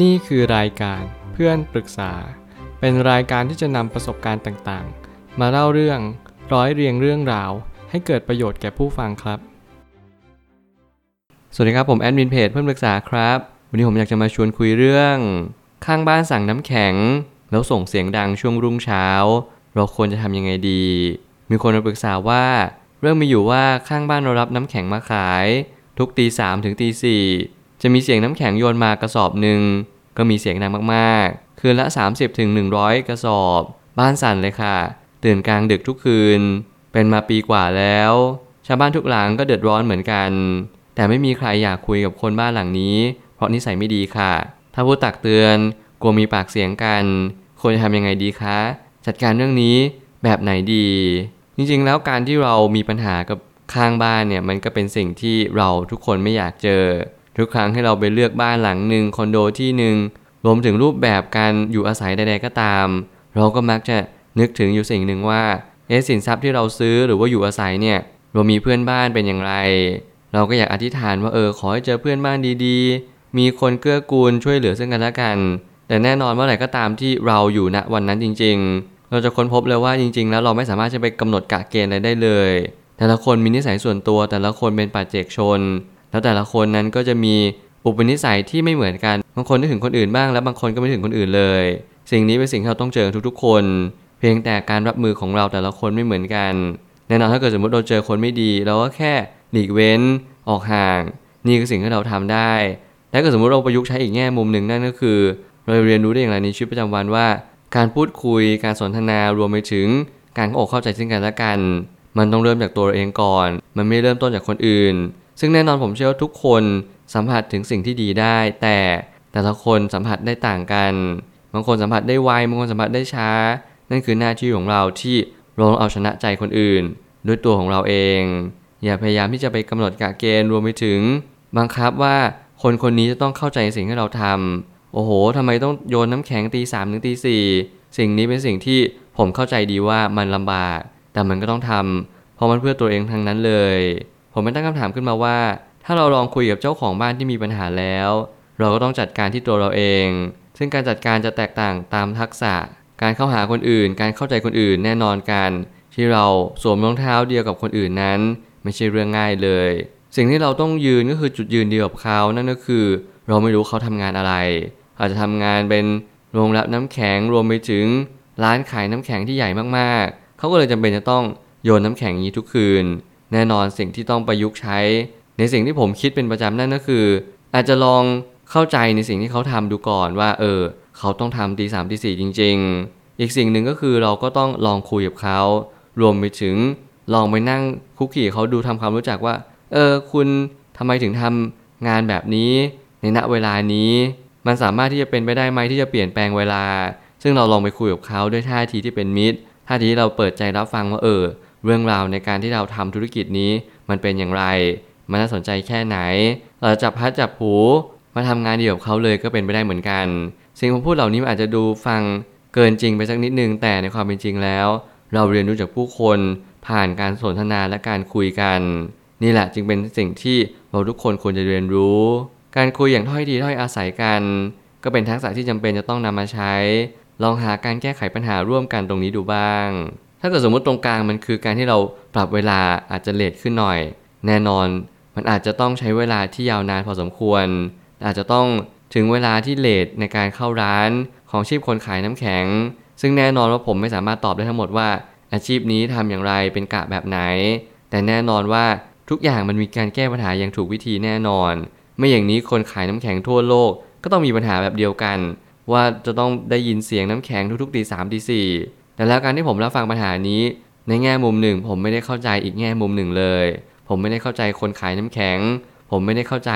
นี่คือรายการเพื่อนปรึกษา เป็นรายการที่จะนำประสบการณ์ต่างๆ มาเล่าเรื่องร้อยเรียงเรื่องราว ให้เกิดประโยชน์แก่ผู้ฟังครับ สวัสดีครับผมแอดมินเพจเพื่อนปรึกษาครับ วันนี้ผมอยากจะมาชวนคุยเรื่อง ข้างบ้านสั่งน้ำแข็ง แล้วส่งเสียงดังช่วงรุ่งเช้า เราควรจะทำยังไงดี มีคนมาปรึกษาว่า เรื่องมีอยู่ว่าข้างบ้านเรารับน้ำแข็งมาขาย ทุกตีสามถึงตีสี่ จะมีเสียงน้ำแข็งโยนมากระสอบหนึ่งก็มีเสียงดังมากๆ คืนละ30ถึง100 กระสอบ บ้านสั่นเลยค่ะ ตื่นกลางดึกทุกคืน เป็นมาปีกว่าแล้ว ชาวบ้านทุกหลังก็เดือดร้อนเหมือนกัน แต่ไม่มีใครอยากคุยกับคนบ้านหลังนี้ เพราะนิสัยไม่ดีค่ะ ถ้าพูดตักเตือนกลัวมีปากเสียงกัน ควรจะทำยังไงดีคะ จัดการเรื่องนี้แบบไหนดี จริงๆ แล้วการที่เรามีปัญหากับข้างบ้านเนี่ยมันก็เป็นสิ่งที่เราทุกคนไม่อยากเจอ ทุกครั้งให้เราไปเลือกบ้านหลังหนึ่งคอนโดที่หนึ่งรวมถึงรูปแบบการอยู่อาศัยใด ๆก็ตาม เราก็มักจะนึกถึงอยู่สิ่งหนึ่งว่าเอสินทรัพย์ที่เราซื้อหรือว่าอยู่อาศัยเนี่ยเรามีเพื่อนบ้านเป็นอย่างไร เราก็อยากอธิษฐานว่าเออขอให้เจอเพื่อนบ้านดีๆ มีคนเกื้อกูลช่วยเหลือซึ่งกันและกัน แต่แน่นอนเมื่อไหร่ก็ตามที่เราอยู่ณวันนั้นจริง ๆ เราจะค้นพบเลยว่าจริง ๆ แล้วเราไม่สามารถจะไปกำหนดกะเกณฑ์อะไรได้เลย แต่ละคนมีนิสัยส่วนตัวแต่ละคนเป็นปัจเจกชน แล้วแต่ละคนนั้นก็จะมีอุปนิสัยที่ไม่เหมือนกัน บางคนนึกถึงคนอื่นบ้าง แล้วบางคนก็ไม่ถึงคนอื่นเลย สิ่งนี้เป็นสิ่งที่เราต้องเจอทุกๆ คน เพียงแต่การรับมือของเราแต่ละคนไม่เหมือนกัน แน่นอนถ้าเกิดสมมติเราเจอคนไม่ดีเราก็แค่หลีกเว้น ออกห่าง นี่คือสิ่งที่เราทำได้และก็สมมติเราประยุกต์ใช้อีกแง่มุมหนึ่งนั่นก็คือ เราเรียนรู้ได้อย่างไรในชีวิตประจำวันว่า การพูดคุย การสนทนารวมไปถึง การเข้าอกเข้าใจซึ่งกันและกัน มันต้องเริ่มจากตัวเราเองก่อน มันไม่เริ่มต้นจากคนอื่น ซึ่งแน่นอนผมเชื่อว่าทุกคนสัมผัสถึงสิ่งที่ดีได้ แต่แต่ละคนสัมผัสได้ต่างกัน บางคนสัมผัสได้ไวบางคนสัมผัสได้ช้า นั่นคือหน้าที่ของเราที่เราเอาชนะใจคนอื่น ด้วยตัวของเราเอง อย่าพยายามที่จะไปกำหนดกะเกณฑ์รวมไปถึง บังคับว่าคนคนนี้จะต้องเข้าใจสิ่งที่เราทำโอ้โหทำไมต้องโยนน้ำแข็งตีสามถึงตีสี่สิ่งนี้เป็นสิ่งที่ผมเข้าใจดีว่ามันลำบาก แต่มันก็ต้องทำเพราะมันเพื่อตัวเองทั้งนั้นเลย ผมไม่ตั้งคำถามขึ้นมาว่า ถ้าเราลองคุยกับเจ้าของบ้านที่มีปัญหาแล้ว เราก็ต้องจัดการที่ตัวเราเอง ซึ่งการจัดการจะแตกต่างตามทักษะ การเข้าหาคนอื่น การเข้าใจคนอื่นแน่นอนกัน ที่เราสวมรองเท้าเดียวกับคนอื่นนั้น ไม่ใช่เรื่องง่ายเลย สิ่งที่เราต้องยืนก็คือจุดยืนเดียวกับเขานั่นก็คือ เราไม่รู้เขาทำงานอะไร อาจจะทำงานเป็นโรงรับน้ำแข็งรวมไปถึงร้านขายน้ำแข็งที่ใหญ่มากๆ เขาก็เลยจำเป็นจะต้องโยนน้ำแข็งนี้ทุกคืน แน่นอนสิ่งที่ต้องประยุกต์ใช้ ในสิ่งที่ผมคิดเป็นประจำนั่นก็คือ อาจจะลองเข้าใจในสิ่งที่เขาทำดูก่อนว่า เออ เขาต้องทำตีสามตีสี่จริง ๆ อีกสิ่งหนึ่งก็คือเราก็ต้องลองคุยกับเขา รวมไปถึงลองไปนั่งคุกขี่เขาดูทำความรู้จักว่า เออ คุณทำไมถึงทำงานแบบนี้ ในณเวลานี้ มันสามารถที่จะเป็นไปได้ไหมที่จะเปลี่ยนแปลงเวลา ซึ่งเราลองไปคุยกับเขาด้วยท่าทีที่เป็นมิตรท่าทีที่เราเปิดใจรับฟังว่าเออ เรื่องราวในการที่เราทำธุรกิจนี้ มันเป็นอย่างไร มันน่าสนใจแค่ไหน เราจับพัดจับผูมาทำงานเดียวกับเขาเลยก็เป็นไปได้เหมือนกัน สิ่งผมพูดเหล่านี้อาจจะดูฟังเกินจริงไปสักนิดนึงแต่ในความเป็นจริงแล้ว เราเรียนรู้จากผู้คนผ่านการสนทนาและการคุยกัน นี่แหละจึงเป็นสิ่งที่เราทุกคนควรจะเรียนรู้ การคุยอย่างถ้อยทีถ้อยอาศัยกัน ก็เป็นทักษะที่จำเป็นจะต้องนำมาใช้ ลองหาการแก้ไขปัญหาร่วมกันตรงนี้ดูบ้าง ถ้าเกิดสมมติตรงกลางมันคือการที่เราปรับเวลาอาจจะเลทขึ้นหน่อย แน่นอนมันอาจจะต้องใช้เวลาที่ยาวนานพอสมควร อาจจะต้องถึงเวลาที่เลทในการเข้าร้านของชีพคนขายน้ำแข็ง ซึ่งแน่นอนว่าผมไม่สามารถตอบได้ทั้งหมดว่า อาชีพนี้ทำอย่างไรเป็นกะแบบไหน แต่แน่นอนว่าทุกอย่างมันมีการแก้ปัญหาอย่างถูกวิธีแน่นอน ไม่อย่างนี้คนขายน้ำแข็งทั่วโลก ก็ต้องมีปัญหาแบบเดียวกัน ว่าจะต้องได้ยินเสียงน้ำแข็งทุกๆตีสามตีสี่ แต่แล้วการที่ผมรับฟังปัญหานี้ ในแง่มุมหนึ่ง ผมไม่ได้เข้าใจอีกแง่มุมหนึ่งเลย ผมไม่ได้เข้าใจคนขายน้ำแข็ง ผมไม่ได้เข้าใจ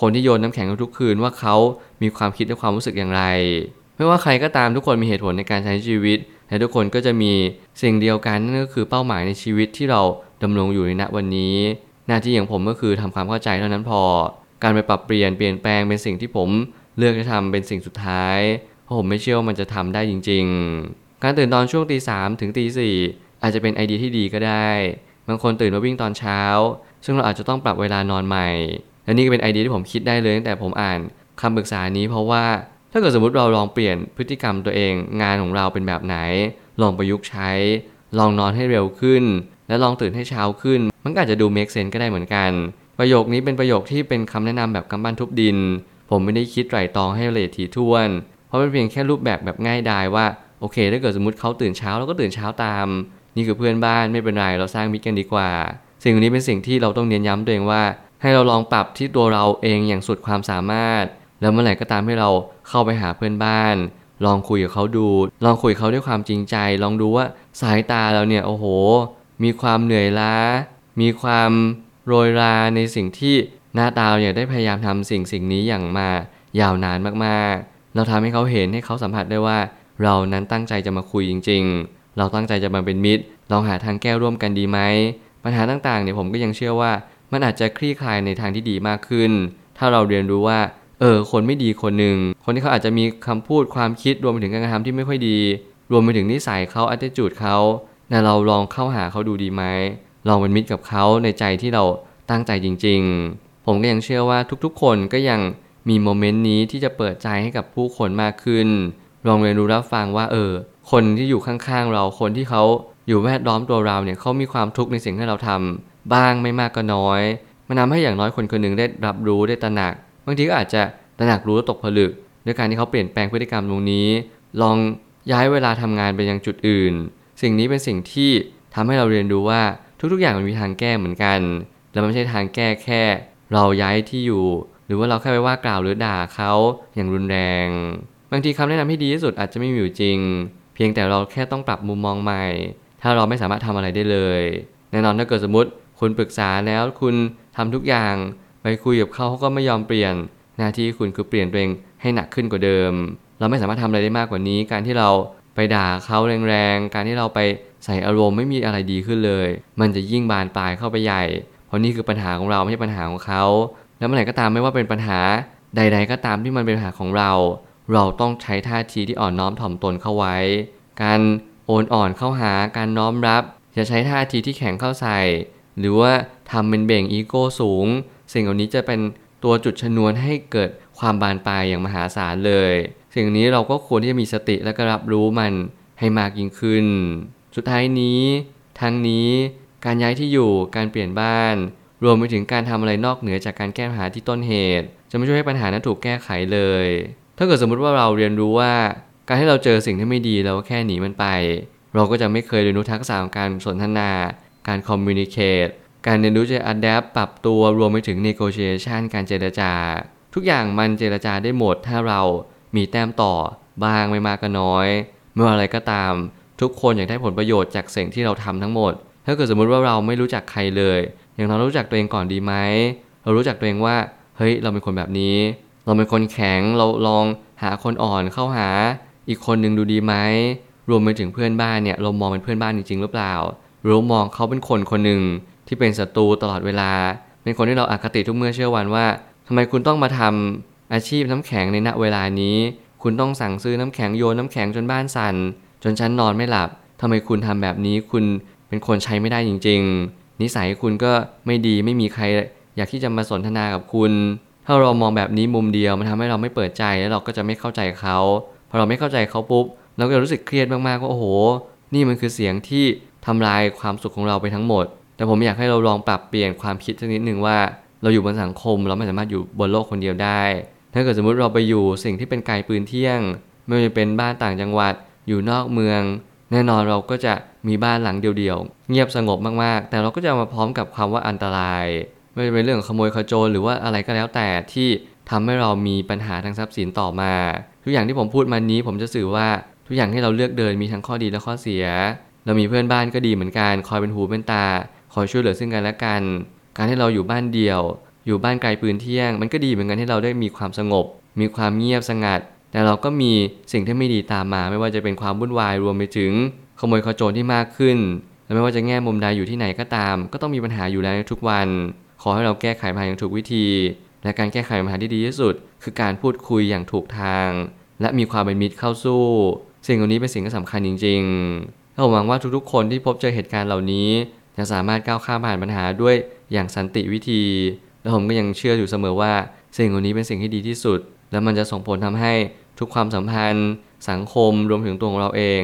คนที่โยนน้ำแข็งทุกคืนว่าเขามีความคิดและความรู้สึกอย่างไร ไม่ว่าใครก็ตามทุกคนมีเหตุผลในการใช้ชีวิต และทุกคนก็จะมีสิ่งเดียวกันนั่นก็คือเป้าหมายในชีวิตที่เราดำรงอยู่ในณวันนี้ หน้าที่อย่างผมก็คือทำความเข้าใจเท่านั้นพอ การไปปรับเปลี่ยนเปลี่ยนแปลงเป็นสิ่งที่ผมเลือกจะทำเป็นสิ่งสุดท้ายเพราะผมไม่เชื่อว่ามันจะทำได้จริง ๆ การตื่นตอนช่วงตีสามถึงตีสี่อาจจะเป็นไอเดียที่ดีก็ได้ บางคนตื่นมาวิ่งตอนเช้า ซึ่งเราอาจจะต้องปรับเวลานอนใหม่ และนี่ก็เป็นไอเดียที่ผมคิดได้เลยตั้งแต่ผมอ่านคำปรึกษานี้เพราะว่าถ้าเกิดสมมติเราลองเปลี่ยนพฤติกรรมตัวเอง งานของเราเป็นแบบไหน ลองประยุกต์ใช้ ลองนอนให้เร็วขึ้น และลองตื่นให้เช้าขึ้น มันก็อาจจะดูเมคเซนก็ได้เหมือนกัน ประโยคนี้เป็นประโยคที่เป็นคำแนะนำแบบกำบันทุบดิน ผมไม่ได้คิดไตร่ตรองให้ละเอียดถี่ถ้วน เพราะเป็นเพียงแค่รูปแบบแบบง่ายดายว่า โอเค ถ้าเกิดสมมติเขาตื่นเช้าเราก็ตื่นเช้าตาม นี่คือเพื่อนบ้านไม่เป็นไรเราสร้างมิตรกันดีกว่า สิ่งนี้เป็นสิ่งที่เราต้องเน้นย้ำตัวเองว่า ให้เราลองปรับที่ตัวเราเองอย่างสุดความสามารถ แล้วเมื่อไหร่ก็ตามให้เราเข้าไปหาเพื่อนบ้าน ลองคุยกับเขาดู ลองคุยกับเขาด้วยความจริงใจ ลองดูว่าสายตาเราเนี่ยโอ้โห มีความเหนื่อยล้า มีความโรยราในสิ่งที่หน้าตาเราเนี่ยได้พยายามทำสิ่งสิ่งนี้อย่างมายาวนานมากๆ เราทำให้เขาเห็นให้เขาสัมผัสได้ว่า เรานั้นตั้งใจจะมาคุยจริง ๆ เราตั้งใจจะมาเป็นมิตรลองหาทางแก้ร่วมกันดีไหมปัญหาต่างๆเนี่ยผมก็ยังเชื่อว่า มันอาจจะคลี่คลายในทางที่ดีมากขึ้น ถ้าเราเรียนรู้ว่าเออคนไม่ดีคนหนึ่งคนที่เขาอาจจะมีคำพูดความคิดรวมไปถึงการกระทำที่ไม่ค่อยดี รวมไปถึงนิสัยเขาอัตจูดเขาแต่เราลองเข้าหาเขาดูดีไหมลองเป็นมิตรกับเขาในใจที่เราตั้งใจจริง ๆ ผมก็ยังเชื่อว่าทุกๆ คนก็ยังมีโมเมนต์นี้ที่จะเปิดใจให้กับผู้คนมากขึ้น ลองเรียนรู้รับฟังว่าเออ คนที่อยู่ข้างๆเราคนที่เขาอยู่แวดล้อมตัวเราเนี่ยเขามีความทุกข์ในสิ่งที่เราทำบ้างไม่มากก็น้อย มันทาให้อย่างน้อยคนคนหนึ่งได้รับรู้ได้ตระหนัก บางทีก็อาจจะตระหนักรู้แล้วตกผลึกด้วยการที่เขาเปลี่ยนแปลงพฤติกรรมตรงนี้ ลองย้ายเวลาทำงานไปยังจุดอื่น สิ่งนี้เป็นสิ่งที่ทำให้เราเรียนรู้ว่าทุกๆ อย่างมันมีทางแก้เหมือนกัน แล้วมันไม่ใช่ทางแก้แค่ เราย้ายที่อยู่ หรือว่าเราแค่ไปว่ากล่าวหรือด่าเขาอย่างรุนแรง บางทีคำแนะนำที่ดีที่สุดอาจจะไม่มีอยู่จริง เพียงแต่เราแค่ต้องปรับมุมมองใหม่ ถ้าเราไม่สามารถทำอะไรได้เลย แน่นอนถ้าเกิดสมมติคุณปรึกษาแล้วคุณทำทุกอย่าง ไปคุยกับเขาเขาก็ไม่ยอมเปลี่ยน หน้าที่คุณคือเปลี่ยนตัวเองให้หนักขึ้นกว่าเดิม เราไม่สามารถทำอะไรได้มากกว่านี้ การที่เราไปด่าเขาแรงๆ การที่เราไปใส่อารมณ์ไม่มีอะไรดีขึ้นเลย มันจะยิ่งบานปลายเข้าไปใหญ่ เพราะนี่คือปัญหาของเราไม่ใช่ปัญหาของเขา แล้วเมื่อไหร่ก็ตามไม่ว่าเป็นปัญหาใด ๆ ก็ตามที่มันเป็นปัญหาของเรา เราต้องใช้ท่าทีที่อ่อนน้อมถ่อมตนเข้าไว้ การโอนอ่อนเข้าหาการน้อมรับอย่าใช้ท่าทีที่แข็งเข้าใส่ หรือว่าทำเป็นเบ่งอีโก้สูง สิ่งเหล่านี้จะเป็นตัวจุดชนวนให้เกิดความบานปลายอย่างมหาศาลเลย สิ่งนี้เราก็ควรที่จะมีสติและก็รับรู้มันให้มากยิ่งขึ้น สุดท้ายนี้ทั้งนี้การย้ายที่อยู่การเปลี่ยนบ้าน รวมไปถึงการทำอะไรนอกเหนือจากการแก้ปัญหาที่ต้นเหตุ จะไม่ช่วยให้ปัญหานั้นถูกแก้ไขเลย ถ้าเกิดสมมติว่าเราเรียนรู้ว่า การให้เราเจอสิ่งที่ไม่ดีเราก็แค่หนีมันไป เราก็จะไม่เคยเรียนรู้ทักษะของการสนทนา การคอมมิวนิเคตการเรียนรู้จะอัดแอปปรับตัวรวมไปถึง negotiation การเจรจา ทุกอย่างมันเจรจาได้หมด ถ้าเรามีแต้มต่อบ้างไม่มากก็น้อย เมื่ออะไรก็ตาม ทุกคนอยากได้ผลประโยชน์จากสิ่งที่เราทำทั้งหมด ถ้าเกิดสมมุติว่าเราไม่รู้จักใครเลย อย่างเรารู้จักตัวเองก่อนดีไหมเรารู้จักตัวเองว่าเฮ้ยเราเป็นคนแบบนี้ เราเป็นคนแข็งเราลองหาคนอ่อนเข้าหาอีกคนหนึ่งดูดีไหมรวมไปถึงเพื่อนบ้านเนี่ยเรามองเป็นเพื่อนบ้านจริงๆหรือเปล่าหรือมองเขาเป็นคนคนหนึ่งที่เป็นศัตรูตลอดเวลา เป็นคนที่เราอาคติทุกเมื่อเชื่อวันว่าทำไมคุณต้องมาทำอาชีพน้ำแข็งในณเวลานี้ คุณต้องสั่งซื้อน้ำแข็งโยนน้ำแข็งจนบ้านสั่นจนฉันนอนไม่หลับทำไมคุณทำแบบนี้คุณเป็นคนใช้ไม่ได้จริง ๆ นิสัยคุณก็ไม่ดีไม่มีใคร อยากที่จะมาสนทนากับคุณ ถ้าเรามองแบบนี้มุมเดียวมันทำให้เราไม่เปิดใจแล้วเราก็จะไม่เข้าใจเขาพอเราไม่เข้าใจเขาปุ๊บเราก็จะรู้สึกเครียดมากๆว่าโอ้โห นี่มันคือเสียงที่ทำลายความสุขของเราไปทั้งหมด แต่ผมอยากให้เราลองปรับเปลี่ยนความคิดสักนิดหนึ่งว่า เราอยู่บนสังคมเราไม่สามารถอยู่บนโลกคนเดียวได้ ถ้าเกิดสมมุติเราไปอยู่สิ่งที่เป็นไกลปืนเที่ยง ไม่ว่าจะเป็นบ้านต่างจังหวัด อยู่นอกเมือง แน่นอนเราก็จะมีบ้านหลังเดียวๆเงียบสงบมากๆ แต่เราก็จะมาพร้อมกับความว่าอันตราย ไม่ว่าจะเป็นเรื่องขโมยขโจรหรือว่าอะไรก็แล้วแต่ที่ทำให้เรามีปัญหาทางทรัพย์สินต่อมา ทุกอย่างที่ผมพูดมานี้ผมจะสื่อว่าทุกอย่างที่เราเลือกเดินมีทั้งข้อดีและข้อเสีย เรามีเพื่อนบ้านก็ดีเหมือนกันคอยเป็นหูเป็นตา คอยช่วยเหลือซึ่งกันและกัน การที่เราอยู่บ้านเดียว อยู่บ้านไกลปืนเที่ยง มันก็ดีเหมือนกันที่เราได้มีความสงบ มีความเงียบสงัด แต่เราก็มีสิ่งที่ไม่ดีตามมา ไม่ว่าจะเป็นความวุ่นวายรวมไปถึง ขโมยขโจรที่มากขึ้นและไม่ว่าจะแง่มุมใดอยู่ที่ไหนก็ตาม ก็ต้องมีปัญหาอยู่แล้วในทุกวัน ขอให้เราแก้ไขปัญหาอย่างถูกวิธี และการแก้ไขปัญหาที่ดีที่สุด คือการพูดคุยอย่างถูกทาง และมีความเป็นมิตรเข้าสู้ สิ่งเหล่านี้เป็นสิ่งที่สำคัญจริงๆเราหวังว่าทุกๆ คนที่พบเจอเหตุการณ์เหล่านี้จะสามารถก้าวข้ามผ่านปัญหาด้วยอย่างสันติวิธี และผมก็ยังเชื่ออยู่เสมอว่า สิ่งเหล่านี้เป็นสิ่งที่ดีที่สุด แล้วมันจะส่งผลทำให้ทุกความสัมพันธ์ สังคมรวมถึงตัวของเราเอง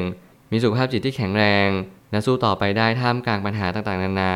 มีสุขภาพจิตที่แข็งแรง และสู้ต่อไปได้ท่ามกลางปัญหาต่างๆ นานา